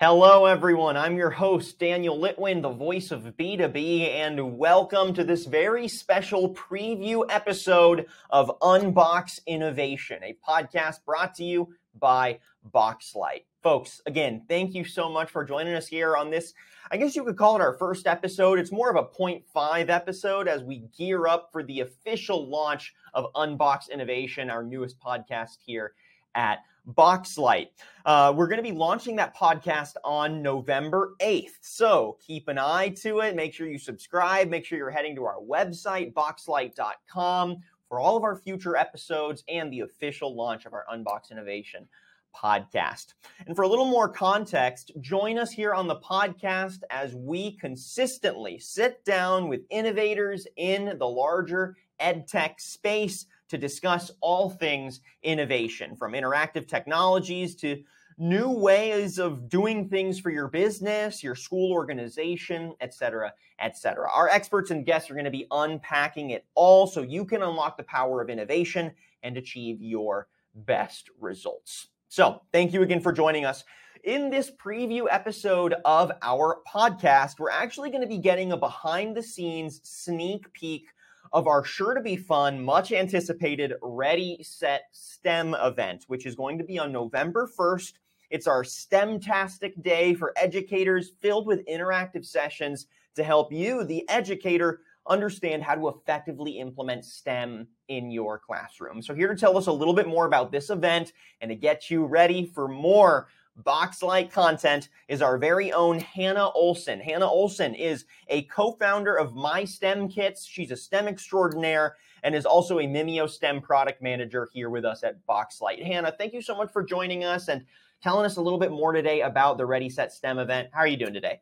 Hello, everyone. I'm your host, Daniel Litwin, the voice of B2B, and welcome to this very special preview episode of Unbox Innovation, a podcast brought to you by Boxlight. Folks, again, thank you so much for joining us here on this. I guess you could call it our first episode. It's more of a 0.5 episode as we gear up for the official launch of Unbox Innovation, our newest podcast here at Boxlight. Uh, we're going to be launching that podcast on November 8th. So keep an eye to it. Make sure you subscribe. Make sure you're heading to our website, boxlight.com, for all of our future episodes and the official launch of our Unbox Innovation podcast. And for a little more context, join us here on the podcast as we consistently sit down with innovators in the larger edtech space to discuss all things innovation, from interactive technologies to new ways of doing things for your business, your school organization, etc., etc. Our experts and guests are going to be unpacking it all so you can unlock the power of innovation and achieve your best results. So, thank you again for joining us. In this preview episode of our podcast, we're actually going to be getting a behind the scenes sneak peek of our sure to be fun, much anticipated Ready Set STEM event, which is going to be on November 1st. It's our STEMtastic day for educators filled with interactive sessions to help you, the educator, understand how to effectively implement STEM in your classroom. So, here to tell us a little bit more about this event and to get you ready for more Boxlight content is our very own Hannah Olson. Hannah Olson is a co-founder of My STEM Kits. She's a STEM extraordinaire and is also a MimioSTEM product manager here with us at Boxlight. Hannah, thank you so much for joining us and telling us a little bit more today about the Ready Set STEM event. How are you doing today?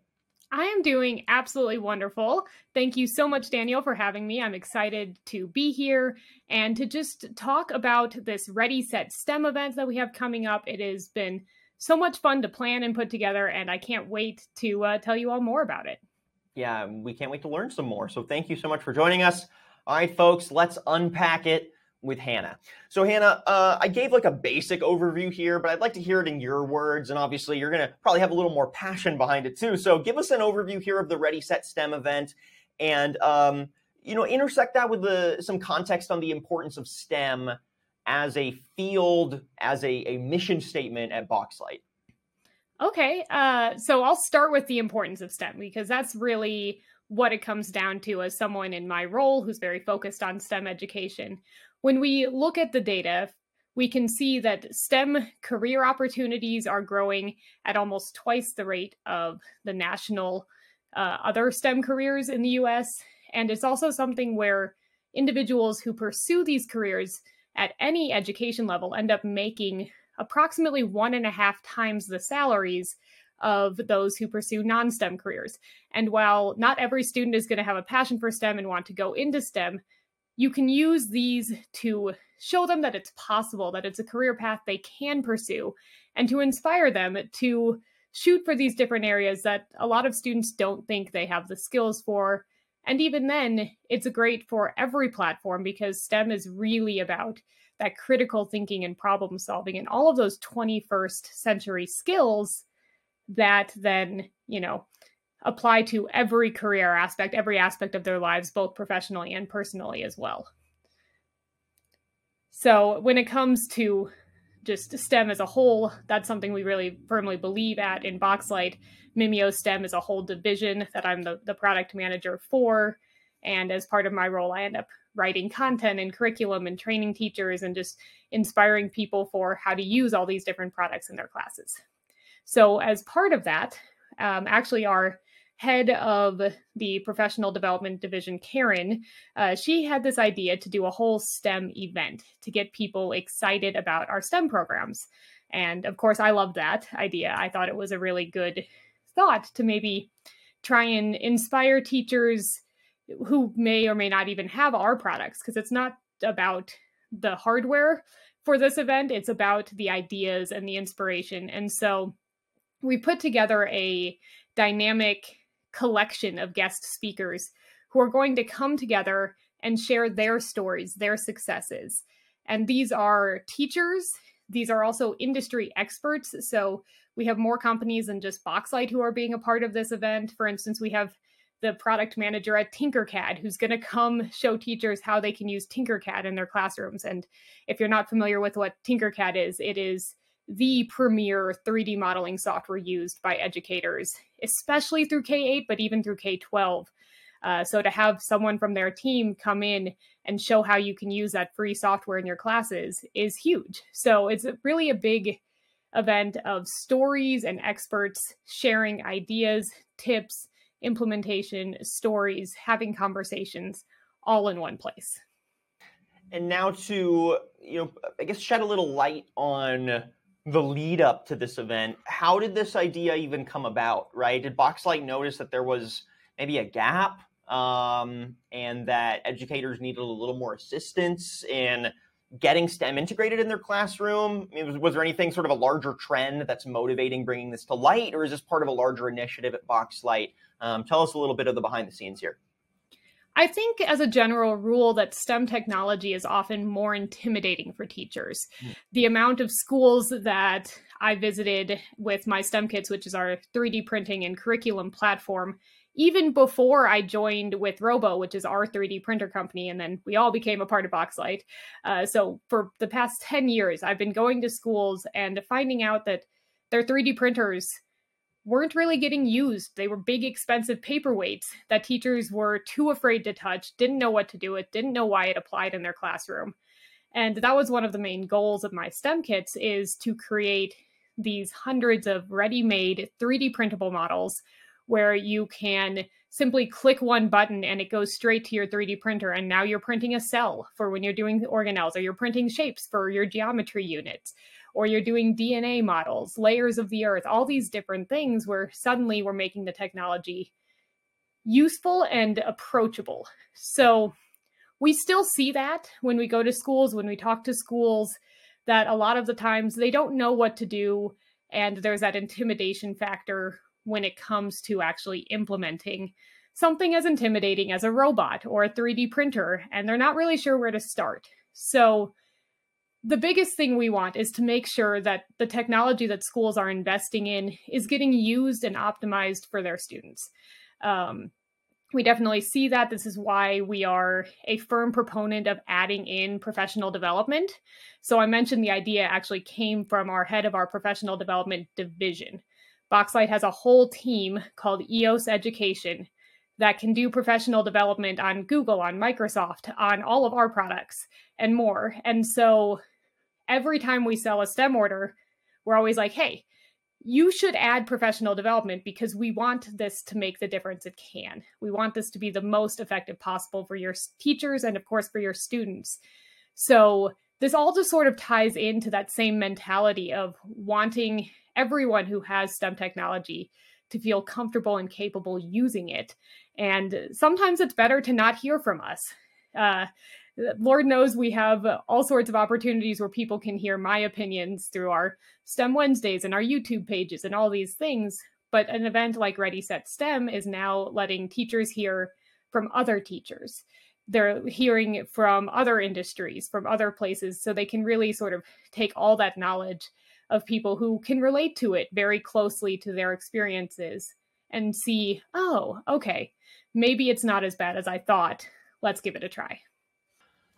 I am doing absolutely wonderful. Thank you so much, Daniel, for having me. I'm excited to be here and to just talk about this Ready Set STEM event that we have coming up. It has been so much fun to plan and put together, and I can't wait to uh, tell you all more about it. Yeah, we can't wait to learn some more. So thank you so much for joining us. All right, folks, let's unpack it with Hannah. So, Hannah, uh, I gave like a basic overview here, but I'd like to hear it in your words. And obviously, you're going to probably have a little more passion behind it too. So, give us an overview here of the Ready Set STEM event and, um, you know, intersect that with the, some context on the importance of STEM as a field, as a, a mission statement at Boxlight? Okay, uh, so I'll start with the importance of STEM because that's really what it comes down to as someone in my role who's very focused on STEM education. When we look at the data, we can see that STEM career opportunities are growing at almost twice the rate of the national uh, other STEM careers in the US. And it's also something where individuals who pursue these careers at any education level end up making approximately one and a half times the salaries of those who pursue non STEM careers. And while not every student is going to have a passion for STEM and want to go into STEM, you can use these to show them that it's possible, that it's a career path they can pursue, and to inspire them to shoot for these different areas that a lot of students don't think they have the skills for and even then, it's great for every platform because STEM is really about that critical thinking and problem solving and all of those 21st century skills that then, you know, apply to every career aspect, every aspect of their lives, both professionally and personally as well. So, when it comes to just STEM as a whole, that's something we really firmly believe at in Boxlight. MimioSTEM is a whole division that I'm the, the product manager for. And as part of my role, I end up writing content and curriculum and training teachers and just inspiring people for how to use all these different products in their classes. So, as part of that, um, actually, our head of the professional development division, Karen, uh, she had this idea to do a whole STEM event to get people excited about our STEM programs. And of course, I loved that idea. I thought it was a really good thought to maybe try and inspire teachers who may or may not even have our products, because it's not about the hardware for this event, it's about the ideas and the inspiration. And so we put together a dynamic collection of guest speakers who are going to come together and share their stories, their successes. And these are teachers, these are also industry experts. So we have more companies than just Boxlight who are being a part of this event. For instance, we have the product manager at Tinkercad who's going to come show teachers how they can use Tinkercad in their classrooms. And if you're not familiar with what Tinkercad is, it is the premier 3D modeling software used by educators, especially through K 8, but even through K 12. Uh, so to have someone from their team come in and show how you can use that free software in your classes is huge. So it's really a big event of stories and experts sharing ideas, tips, implementation, stories, having conversations all in one place. And now to, you know, I guess shed a little light on the lead up to this event. How did this idea even come about, right? Did Boxlight notice that there was maybe a gap um, and that educators needed a little more assistance in getting STEM integrated in their classroom? I mean, was, was, there anything sort of a larger trend that's motivating bringing this to light, or is this part of a larger initiative at Boxlight? Um, tell us a little bit of the behind the scenes here. I think, as a general rule, that STEM technology is often more intimidating for teachers. Mm. The amount of schools that I visited with my STEM kits, which is our 3D printing and curriculum platform, even before I joined with Robo, which is our 3D printer company, and then we all became a part of Boxlight. Uh, so for the past 10 years, I've been going to schools and finding out that their 3D printers weren't really getting used. They were big, expensive paperweights that teachers were too afraid to touch, didn't know what to do with, didn't know why it applied in their classroom. And that was one of the main goals of my STEM kits is to create these hundreds of ready-made 3D printable models where you can simply click one button and it goes straight to your 3D printer. And now you're printing a cell for when you're doing organelles, or you're printing shapes for your geometry units, or you're doing DNA models, layers of the earth, all these different things where suddenly we're making the technology useful and approachable. So we still see that when we go to schools, when we talk to schools, that a lot of the times they don't know what to do. And there's that intimidation factor when it comes to actually implementing something as intimidating as a robot or a 3D printer, and they're not really sure where to start. So, the biggest thing we want is to make sure that the technology that schools are investing in is getting used and optimized for their students. Um, we definitely see that. This is why we are a firm proponent of adding in professional development. So, I mentioned the idea actually came from our head of our professional development division. Boxlight has a whole team called EOS Education that can do professional development on Google, on Microsoft, on all of our products and more. And so every time we sell a STEM order, we're always like, hey, you should add professional development because we want this to make the difference it can. We want this to be the most effective possible for your teachers and, of course, for your students. So, this all just sort of ties into that same mentality of wanting everyone who has STEM technology to feel comfortable and capable using it. And sometimes it's better to not hear from us. Uh, Lord knows we have all sorts of opportunities where people can hear my opinions through our STEM Wednesdays and our YouTube pages and all these things. But an event like Ready Set STEM is now letting teachers hear from other teachers. They're hearing from other industries, from other places, so they can really sort of take all that knowledge of people who can relate to it very closely to their experiences and see, oh, okay, maybe it's not as bad as I thought. Let's give it a try.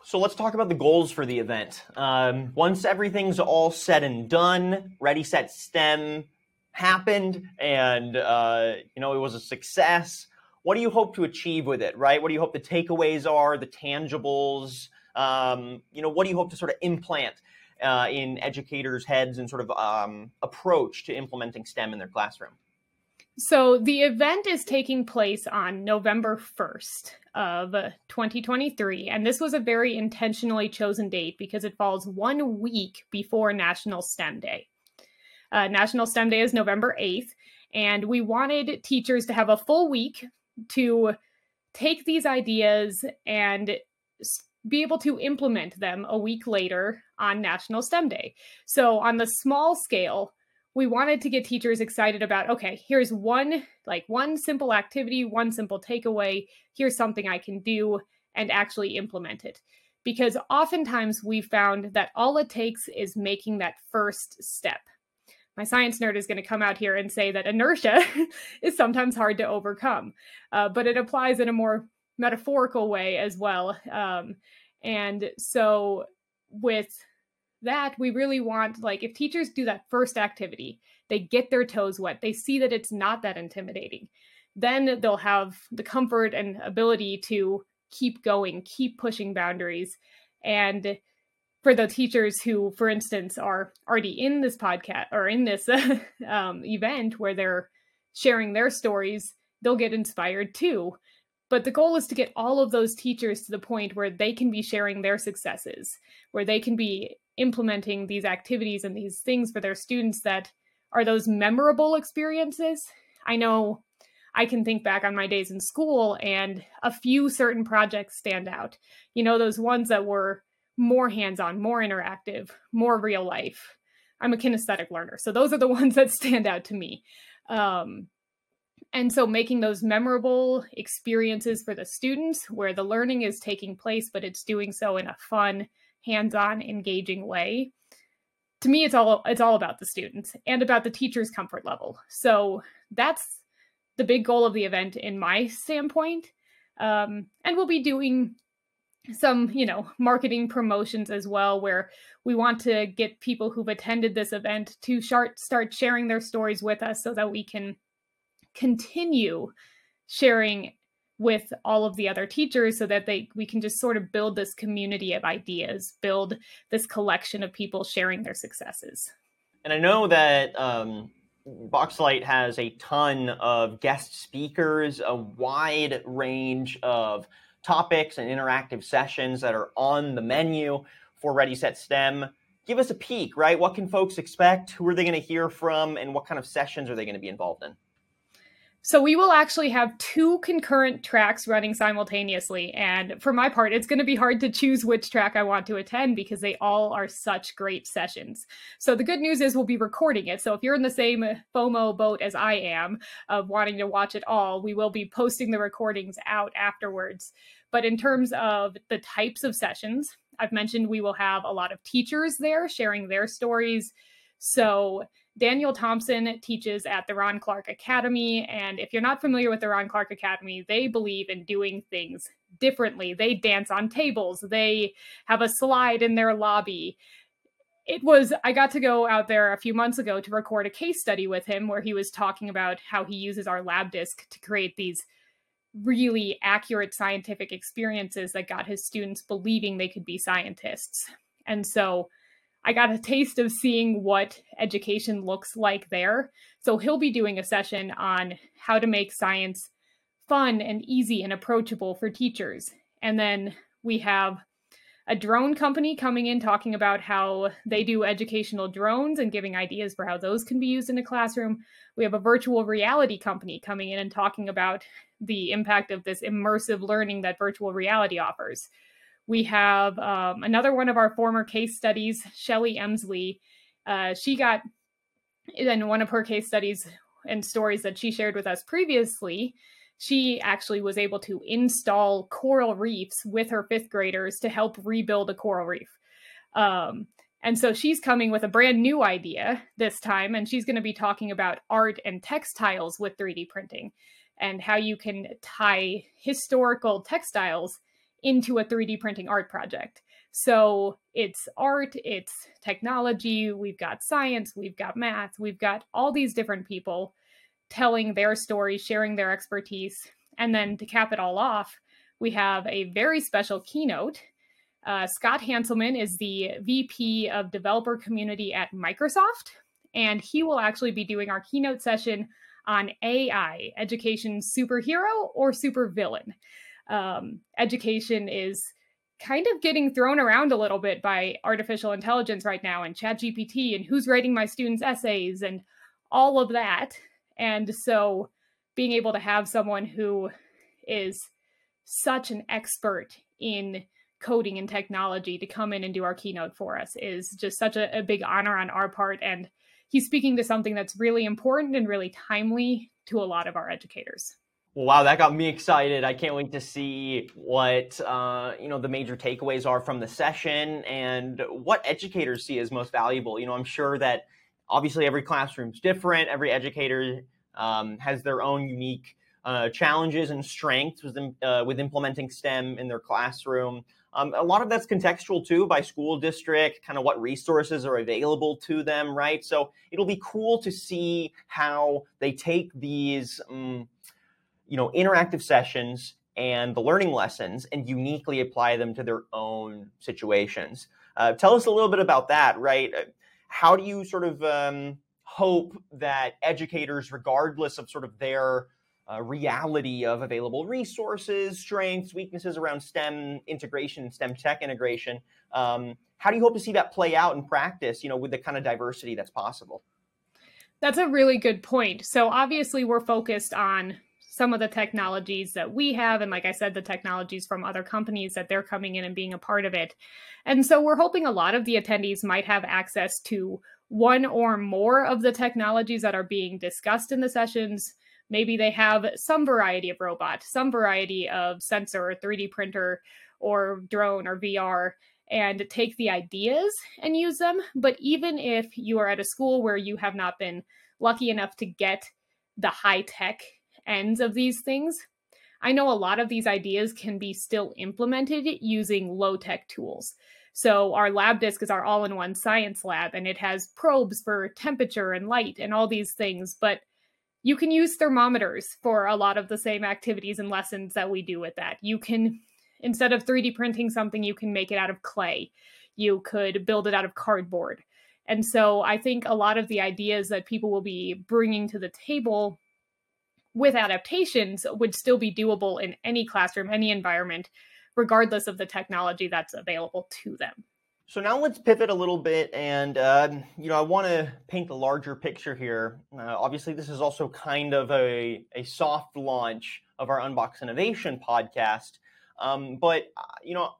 So let's talk about the goals for the event. Um, once everything's all said and done, Ready Set STEM happened, and uh, you know it was a success. What do you hope to achieve with it? Right? What do you hope the takeaways are, the tangibles? Um, you know, what do you hope to sort of implant uh, in educators' heads and sort of um, approach to implementing STEM in their classroom? So the event is taking place on November 1st of 2023 and this was a very intentionally chosen date because it falls 1 week before National STEM Day. Uh, National STEM Day is November 8th and we wanted teachers to have a full week to take these ideas and be able to implement them a week later on National STEM Day. So, on the small scale, we wanted to get teachers excited about okay, here's one like one simple activity, one simple takeaway, here's something I can do and actually implement it. Because oftentimes we found that all it takes is making that first step. my science nerd is going to come out here and say that inertia is sometimes hard to overcome, uh, but it applies in a more metaphorical way as well. Um, and so, with that, we really want, like, if teachers do that first activity, they get their toes wet, they see that it's not that intimidating, then they'll have the comfort and ability to keep going, keep pushing boundaries. And for the teachers who, for instance, are already in this podcast or in this um, event where they're sharing their stories, they'll get inspired too. But the goal is to get all of those teachers to the point where they can be sharing their successes, where they can be implementing these activities and these things for their students that are those memorable experiences. I know I can think back on my days in school and a few certain projects stand out. You know, those ones that were more hands on, more interactive, more real life. I'm a kinesthetic learner. So those are the ones that stand out to me. Um, and so making those memorable experiences for the students where the learning is taking place, but it's doing so in a fun, hands on, engaging way. To me, it's all it's all about the students and about the teacher's comfort level. So that's the big goal of the event in my standpoint. Um, and we'll be doing some, you know, marketing promotions as well, where we want to get people who've attended this event to start start sharing their stories with us, so that we can continue sharing with all of the other teachers so that they we can just sort of build this community of ideas build this collection of people sharing their successes and i know that um, Boxlight has a ton of guest speakers, a wide range of topics and interactive sessions that are on the menu for Ready Set STEM. Give us a peek, right? What can folks expect? Who are they going to hear from? And what kind of sessions are they going to be involved in? So we will actually have two concurrent tracks running simultaneously. And for my part, it's going to be hard to choose which track I want to attend because they all are such great sessions. So the good news is we'll be recording it. So if you're in the same FOMO boat as I am of wanting to watch it all, we will be posting the recordings out afterwards. But in terms of the types of sessions, I've mentioned we will have a lot of teachers there sharing their stories. So Daniel Thompson teaches at the Ron Clark Academy. And if you're not familiar with the Ron Clark Academy, they believe in doing things differently. They dance on tables, they have a slide in their lobby. It was, I got to go out there a few months ago to record a case study with him where he was talking about how he uses our Labdisc to create these really accurate scientific experiences that got his students believing they could be scientists. And so, I got a taste of seeing what education looks like there. So he'll be doing a session on how to make science fun and easy and approachable for teachers. And then we have a drone company coming in talking about how they do educational drones and giving ideas for how those can be used in a classroom. We have a virtual reality company coming in and talking about the impact of this immersive learning that virtual reality offers. We have um, another one of our former case studies, Shelly Emsley. Uh, she got in one of her case studies and stories that she shared with us previously. She actually was able to install coral reefs with her fifth graders to help rebuild a coral reef. Um, and so she's coming with a brand new idea this time, and she's going to be talking about art and textiles with 3D printing and how you can tie historical textiles into a 3D printing art project. So it's art, it's technology, we've got science, we've got math, we've got all these different people telling their stories, sharing their expertise. And then to cap it all off, we have a very special keynote. Uh, Scott Hanselman is the VP of Developer Community at Microsoft, and he will actually be doing our keynote session on AI, education superhero or supervillain um, education is kind of getting thrown around a little bit by artificial intelligence right now and ChatGPT and who's writing my students essays and all of that. And so being able to have someone who is such an expert in coding and technology to come in and do our keynote for us is just such a, a big honor on our part. And he's speaking to something that's really important and really timely to a lot of our educators Wow, that got me excited. I can't wait to see what uh, you know the major takeaways are from the session and what educators see as most valuable. You know, I'm sure that obviously, every classroom's different. Every educator um, has their own unique uh, challenges and strengths with, uh, with implementing STEM in their classroom. Um, a lot of that's contextual too by school district, kind of what resources are available to them, right? So it'll be cool to see how they take these, um, you know, interactive sessions and the learning lessons and uniquely apply them to their own situations. Uh, tell us a little bit about that, right? Uh, how do you sort of um, hope that educators, regardless of sort of their uh, reality of available resources, strengths, weaknesses around STEM integration, STEM tech integration, um, how do you hope to see that play out in practice, you know, with the kind of diversity that's possible? That's a really good point. So obviously we're focused on some of the technologies that we have and like i said the technologies from other companies that they're coming in and being a part of it. And so we're hoping a lot of the attendees might have access to one or more of the technologies that are being discussed in the sessions. Maybe they have some variety of robot some variety of sensor or 3d printer or drone or vr and take the ideas and use them. But even if you are at a school where you have not been lucky enough to get the high tech ends of these things. I know a lot of these ideas can be still implemented using low tech tools. So, our Labdisc is our all in one science lab, and it has probes for temperature and light and all these things. But you can use thermometers for a lot of the same activities and lessons that we do with that. You can, instead of 3D printing something, you can make it out of clay. You could build it out of cardboard. And so I think a lot of the ideas that people will be bringing to the table with adaptations would still be doable in any classroom, any environment, regardless of the technology that's available to them. So now let's pivot a little bit, and uh, you know I want to paint the larger picture here. Uh, obviously, this is also kind of a a soft launch of our Unbox Innovation podcast, um, but uh, you know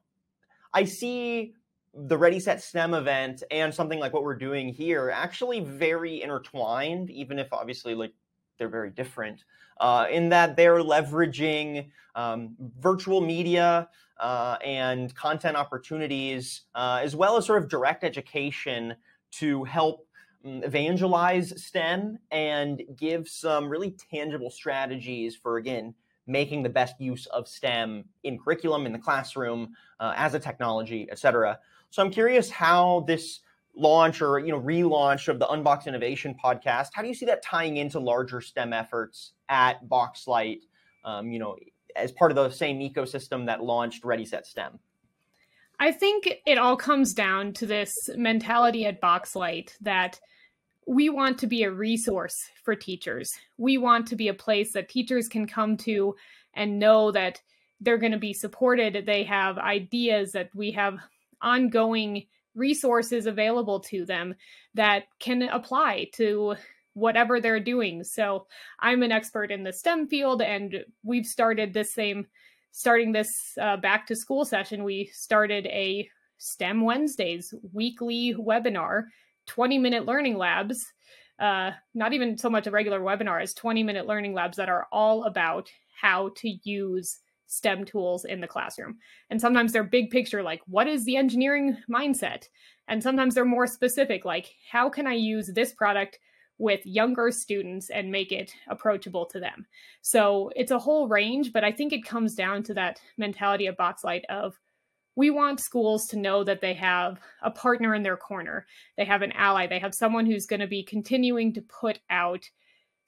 I see the Ready Set STEM event and something like what we're doing here actually very intertwined, even if obviously like they're very different uh, in that they're leveraging um, virtual media uh, and content opportunities, uh, as well as sort of direct education to help um, evangelize STEM and give some really tangible strategies for, again, making the best use of STEM in curriculum, in the classroom, uh, as a technology, et cetera. So I'm curious how this launch or you know relaunch of the Unbox Innovation podcast. How do you see that tying into larger STEM efforts at Boxlight? Um, you know, as part of the same ecosystem that launched Ready Set STEM. I think it all comes down to this mentality at Boxlight that we want to be a resource for teachers. We want to be a place that teachers can come to and know that they're going to be supported. They have ideas that we have ongoing resources available to them that can apply to whatever they're doing. So I'm an expert in the STEM field, and we've started this same, starting this uh, back to school session. We started a STEM Wednesdays weekly webinar, 20 minute learning labs. Uh, not even so much a regular webinar as 20 minute learning labs that are all about how to use STEM tools in the classroom. And sometimes they're big picture, like what is the engineering mindset? And sometimes they're more specific, like how can I use this product with younger students and make it approachable to them? So it's a whole range, but I think it comes down to that mentality of Boxlight of we want schools to know that they have a partner in their corner. They have an ally. They have someone who's going to be continuing to put out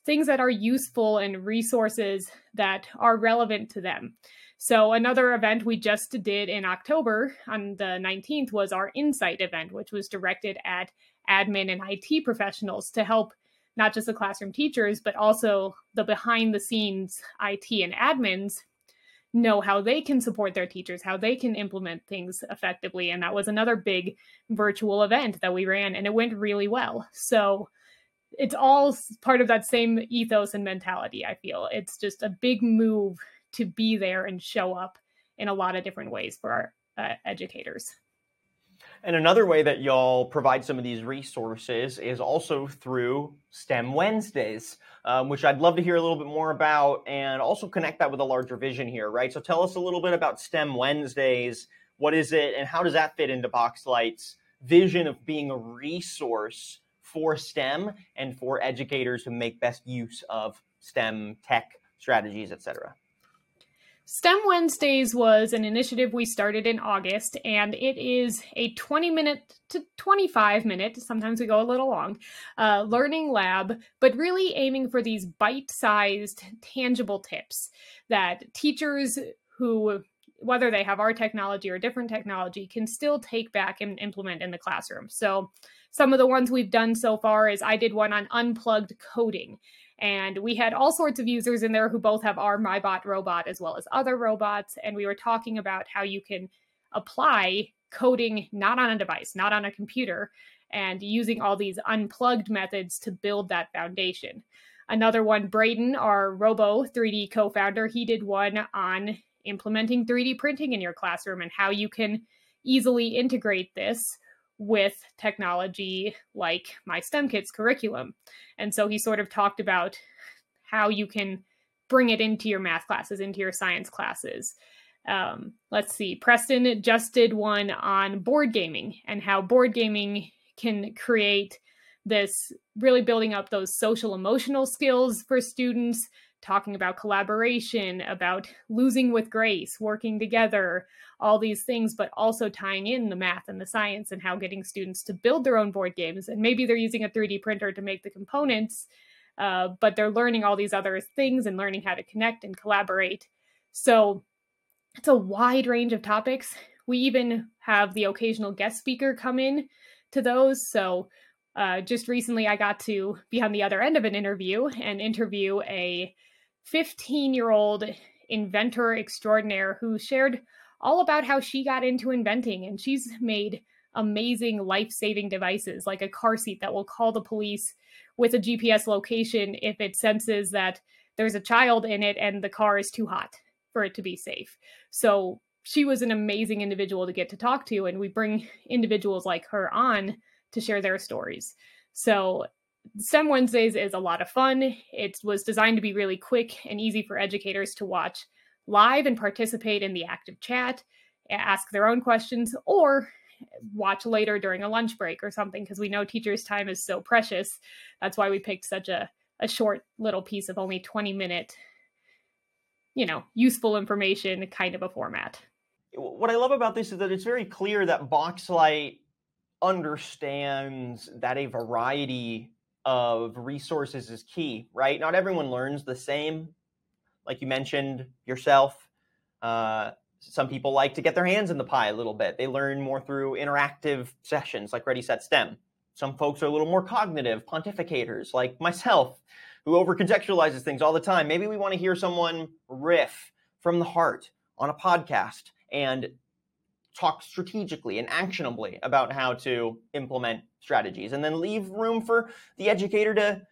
things that are useful and resources that are relevant to them. So, another event we just did in October on the 19th was our Insight event, which was directed at admin and IT professionals to help not just the classroom teachers, but also the behind the scenes IT and admins know how they can support their teachers, how they can implement things effectively. And that was another big virtual event that we ran, and it went really well. So, it's all part of that same ethos and mentality i feel it's just a big move to be there and show up in a lot of different ways for our uh, educators and another way that y'all provide some of these resources is also through STEM Wednesdays, um, which I'd love to hear a little bit more about and also connect that with a larger vision here, right? So tell us a little bit about STEM Wednesdays. What is it, and how does that fit into Boxlight's vision of being a resource for STEM and for educators who make best use of STEM tech strategies, etc. STEM Wednesdays was an initiative we started in August, and it is a 20 minute to 25 minute, sometimes we go a little long, uh, learning lab, but really aiming for these bite sized, tangible tips that teachers who whether they have our technology or different technology can still take back and implement in the classroom. So some of the ones we've done so far is I did one on unplugged coding and we had all sorts of users in there who both have our MyBot robot as well as other robots. And we were talking about how you can apply coding not on a device, not on a computer, and using all these unplugged methods to build that foundation. Another one, Braden, our Robo 3D co founder, he did one on implementing 3D printing in your classroom and how you can easily integrate this with technology like my STEM Kits curriculum. And so he sort of talked about how you can bring it into your math classes, into your science classes. Um, let's see, Preston just did one on board gaming and how board gaming can create this really building up those social emotional skills for students talking about collaboration, about losing with grace, working together, all these things, but also tying in the math and the science and how getting students to build their own board games. And maybe they're using a 3D printer to make the components, uh, but they're learning all these other things and learning how to connect and collaborate. So it's a wide range of topics. We even have the occasional guest speaker come in to those. So uh, just recently, I got to be on the other end of an interview and interview a 15 year old inventor extraordinaire who shared all about how she got into inventing and she's made amazing life saving devices like a car seat that will call the police with a GPS location if it senses that there's a child in it and the car is too hot for it to be safe. So she was an amazing individual to get to talk to, and we bring individuals like her on to share their stories. So STEM Wednesdays is a lot of fun. It was designed to be really quick and easy for educators to watch live and participate in the active chat, ask their own questions, or watch later during a lunch break or something because we know teachers' time is so precious. That's why we picked such a, a short little piece of only 20 minute, you know, useful information kind of a format. What I love about this is that it's very clear that Boxlight understands that a variety of resources is key, right? Not everyone learns the same. Like you mentioned yourself, uh, some people like to get their hands in the pie a little bit. They learn more through interactive sessions like Ready, Set, STEM. Some folks are a little more cognitive pontificators like myself, who overcontextualizes things all the time. Maybe we want to hear someone riff from the heart on a podcast and talk strategically and actionably about how to implement strategies and then leave room for the educator to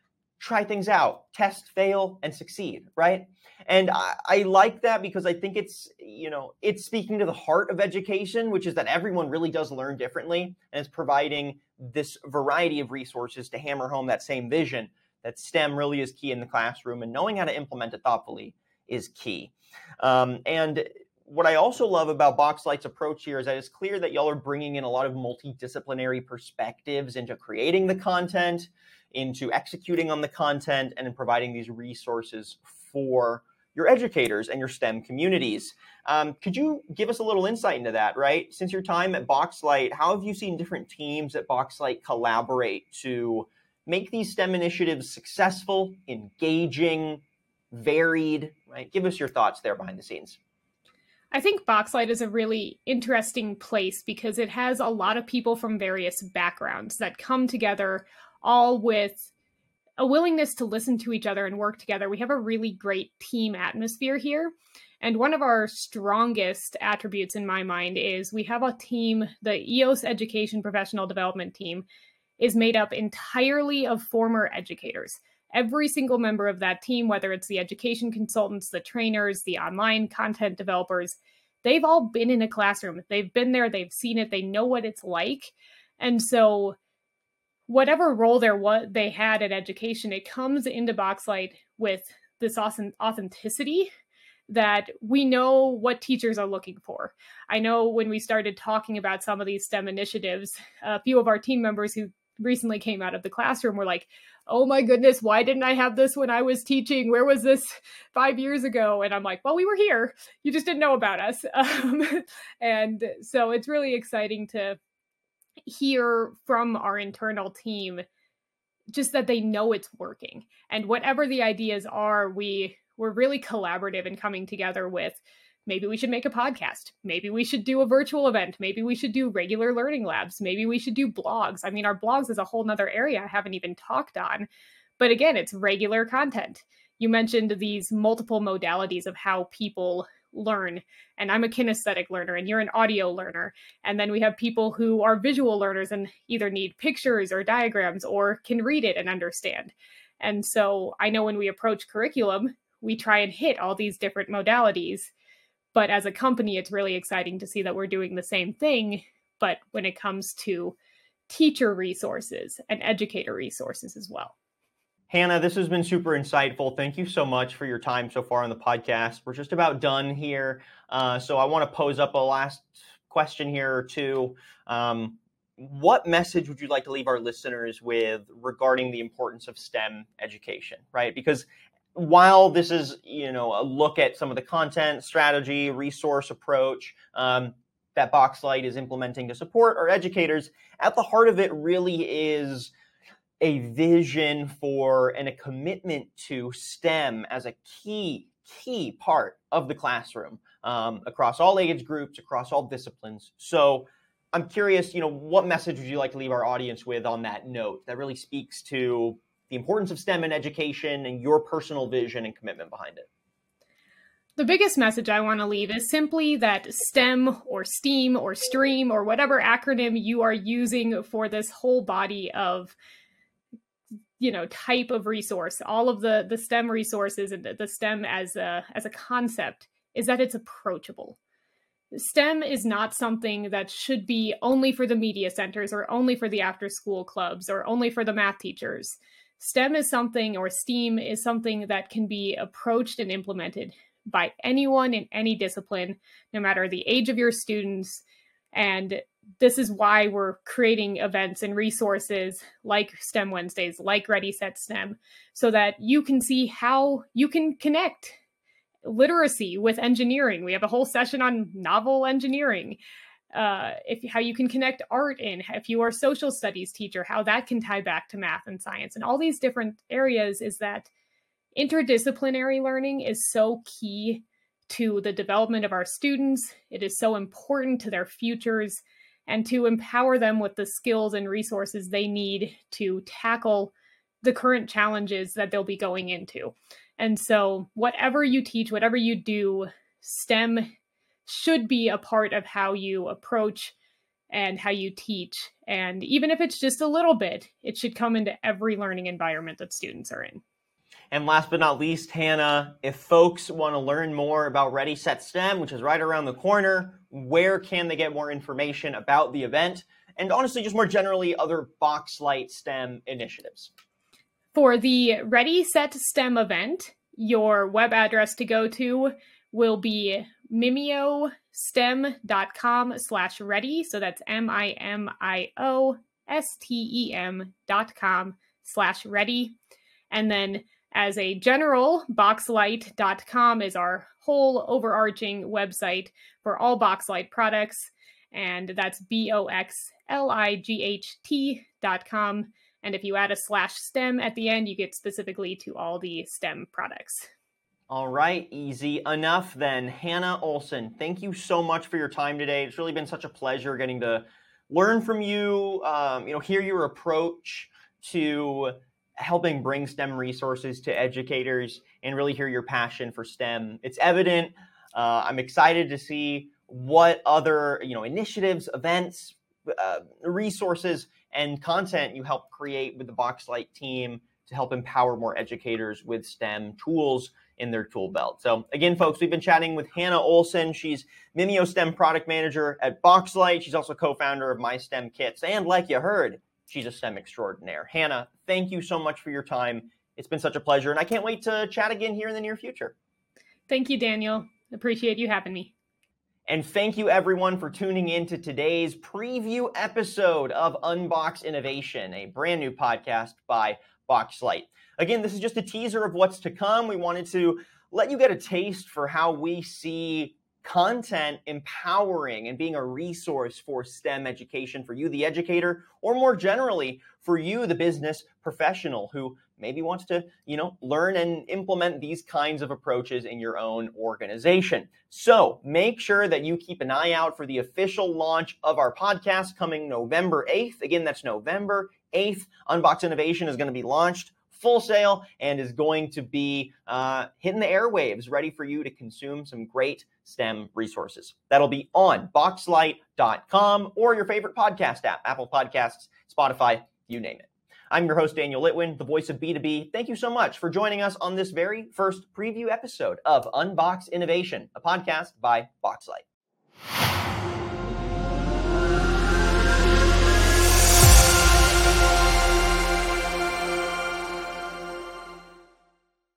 try things out, test, fail, and succeed, right? And I, I, like that because I think it's, you know, it's speaking to the heart of education, which is that everyone really does learn differently and it's providing this variety of resources to hammer home that same vision that STEM really is key in the classroom and knowing how to implement it thoughtfully is key. Um, and what I also love about Boxlight's approach here is that it's clear that y'all are bringing in a lot of multidisciplinary perspectives into creating the content, into executing on the content, and in providing these resources for your educators and your STEM communities. Um, could you give us a little insight into that, right? Since your time at Boxlight, how have you seen different teams at Boxlight collaborate to make these STEM initiatives successful, engaging, varied, right? Give us your thoughts there behind the scenes. I think Boxlight is a really interesting place because it has a lot of people from various backgrounds that come together all with a willingness to listen to each other and work together. We have a really great team atmosphere here. And one of our strongest attributes in my mind is we have a team, the EOS Education Professional Development Team is made up entirely of former educators every single member of that team, whether it's the education consultants, the trainers, the online content developers, they've all been in a classroom. They've been there, they've seen it, they know what it's like. And so whatever role there what they had at education, it comes into Boxlight with this awesome authenticity that we know what teachers are looking for. I know when we started talking about some of these STEM initiatives, a few of our team members who recently came out of the classroom were like, oh my goodness, why didn't I have this when I was teaching? Where was this five years ago? And I'm like, well, we were here. You just didn't know about us. Um, and so it's really exciting to hear from our internal team just that they know it's working. And whatever the ideas are, we we're really collaborative in coming together with maybe we should make a podcast. Maybe we should do a virtual event. Maybe we should do regular learning labs. Maybe we should do blogs. I mean, our blogs is a whole nother area I haven't even talked on. But again, it's regular content. You mentioned these multiple modalities of how people learn. And I'm a kinesthetic learner, and you're an audio learner. And then we have people who are visual learners and either need pictures or diagrams or can read it and understand. And so I know when we approach curriculum, we try and hit all these different modalities but as a company, it's really exciting to see that we're doing the same thing, but when it comes to teacher resources and educator resources as well. Hannah, this has been super insightful. Thank you so much for your time so far on the podcast. We're just about done here. Uh, so I want to pose up a last question here or two. Um, what message would you like to leave our listeners with regarding the importance of STEM education, right? Because while this is you know a look at some of the content strategy resource approach um, that boxlight is implementing to support our educators at the heart of it really is a vision for and a commitment to stem as a key key part of the classroom um, across all age groups across all disciplines. So i'm curious you know what message would you like to leave our audience with on that note that really speaks to the importance of STEM in education and your personal vision and commitment behind it? The biggest message I want to leave is simply that STEM or STEAM or STREAM or whatever acronym you are using for this whole body of you know type of resource all of the the stem resources and the stem as a as a concept is that it's approachable STEM is not something that should be only for the media centers or only for the after school clubs or only for the math teachers. STEM is something, or STEAM is something that can be approached and implemented by anyone in any discipline, no matter the age of your students. And this is why we're creating events and resources like STEM Wednesdays, like Ready Set STEM, so that you can see how you can connect literacy with engineering. We have a whole session on novel engineering uh, if how you can connect art in if you are a social studies teacher how that can tie back to math and science and all these different areas is that interdisciplinary learning is so key to the development of our students. It is so important to their futures and to empower them with the skills and resources they need to tackle the current challenges that they'll be going into. And so whatever you teach whatever you do stem should be a part of how you approach and how you teach. And even if it's just a little bit, it should come into every learning environment that students are in. And last but not least, Hannah, if folks want to learn more about Ready Set STEM, which is right around the corner, where can they get more information about the event? And honestly, just more generally, other Boxlight STEM initiatives. For the Ready Set STEM event, your web address to go to will be mimiostem.com slash ready. So that's M-I-M-I-O-S-T-E-M dot com slash ready. And then as a general, boxlight.com is our whole overarching website for all Boxlight products. And that's B-O-X-L-I-G-H-T dot com. And if you add a slash STEM at the end, you get specifically to all the STEM products. All right, easy enough then. Hannah Olson, thank you so much for your time today. It's really been such a pleasure getting to learn from you, um, you know, hear your approach to helping bring STEM resources to educators and really hear your passion for STEM. It's evident. Uh, I'm excited to see what other, you know, initiatives, events, uh, resources, and content you help create with the Boxlight team to help empower more educators with STEM tools in their tool belt. So again, folks, we've been chatting with Hannah Olson. She's MimioSTEM product manager at Boxlight. She's also co-founder of My STEM Kits. And like you heard, she's a STEM extraordinaire. Hannah, thank you so much for your time. It's been such a pleasure. And I can't wait to chat again here in the near future. Thank you, Daniel. Appreciate you having me. And thank you everyone for tuning in to today's preview episode of Unbox Innovation, a brand new podcast by Boxlight. Again, this is just a teaser of what's to come. We wanted to let you get a taste for how we see content empowering and being a resource for STEM education for you, the educator, or more generally for you, the business professional who maybe wants to, you know, learn and implement these kinds of approaches in your own organization. So make sure that you keep an eye out for the official launch of our podcast coming November 8th. Again, that's November 8th. Unbox Innovation is going to be launched full sail and is going to be uh, hitting the airwaves, ready for you to consume some great STEM resources. That'll be on boxlight.com or your favorite podcast app, Apple Podcasts, Spotify, you name it. I'm your host, Daniel Litwin, the voice of B2B. Thank you so much for joining us on this very first preview episode of Unbox Innovation, a podcast by Boxlight.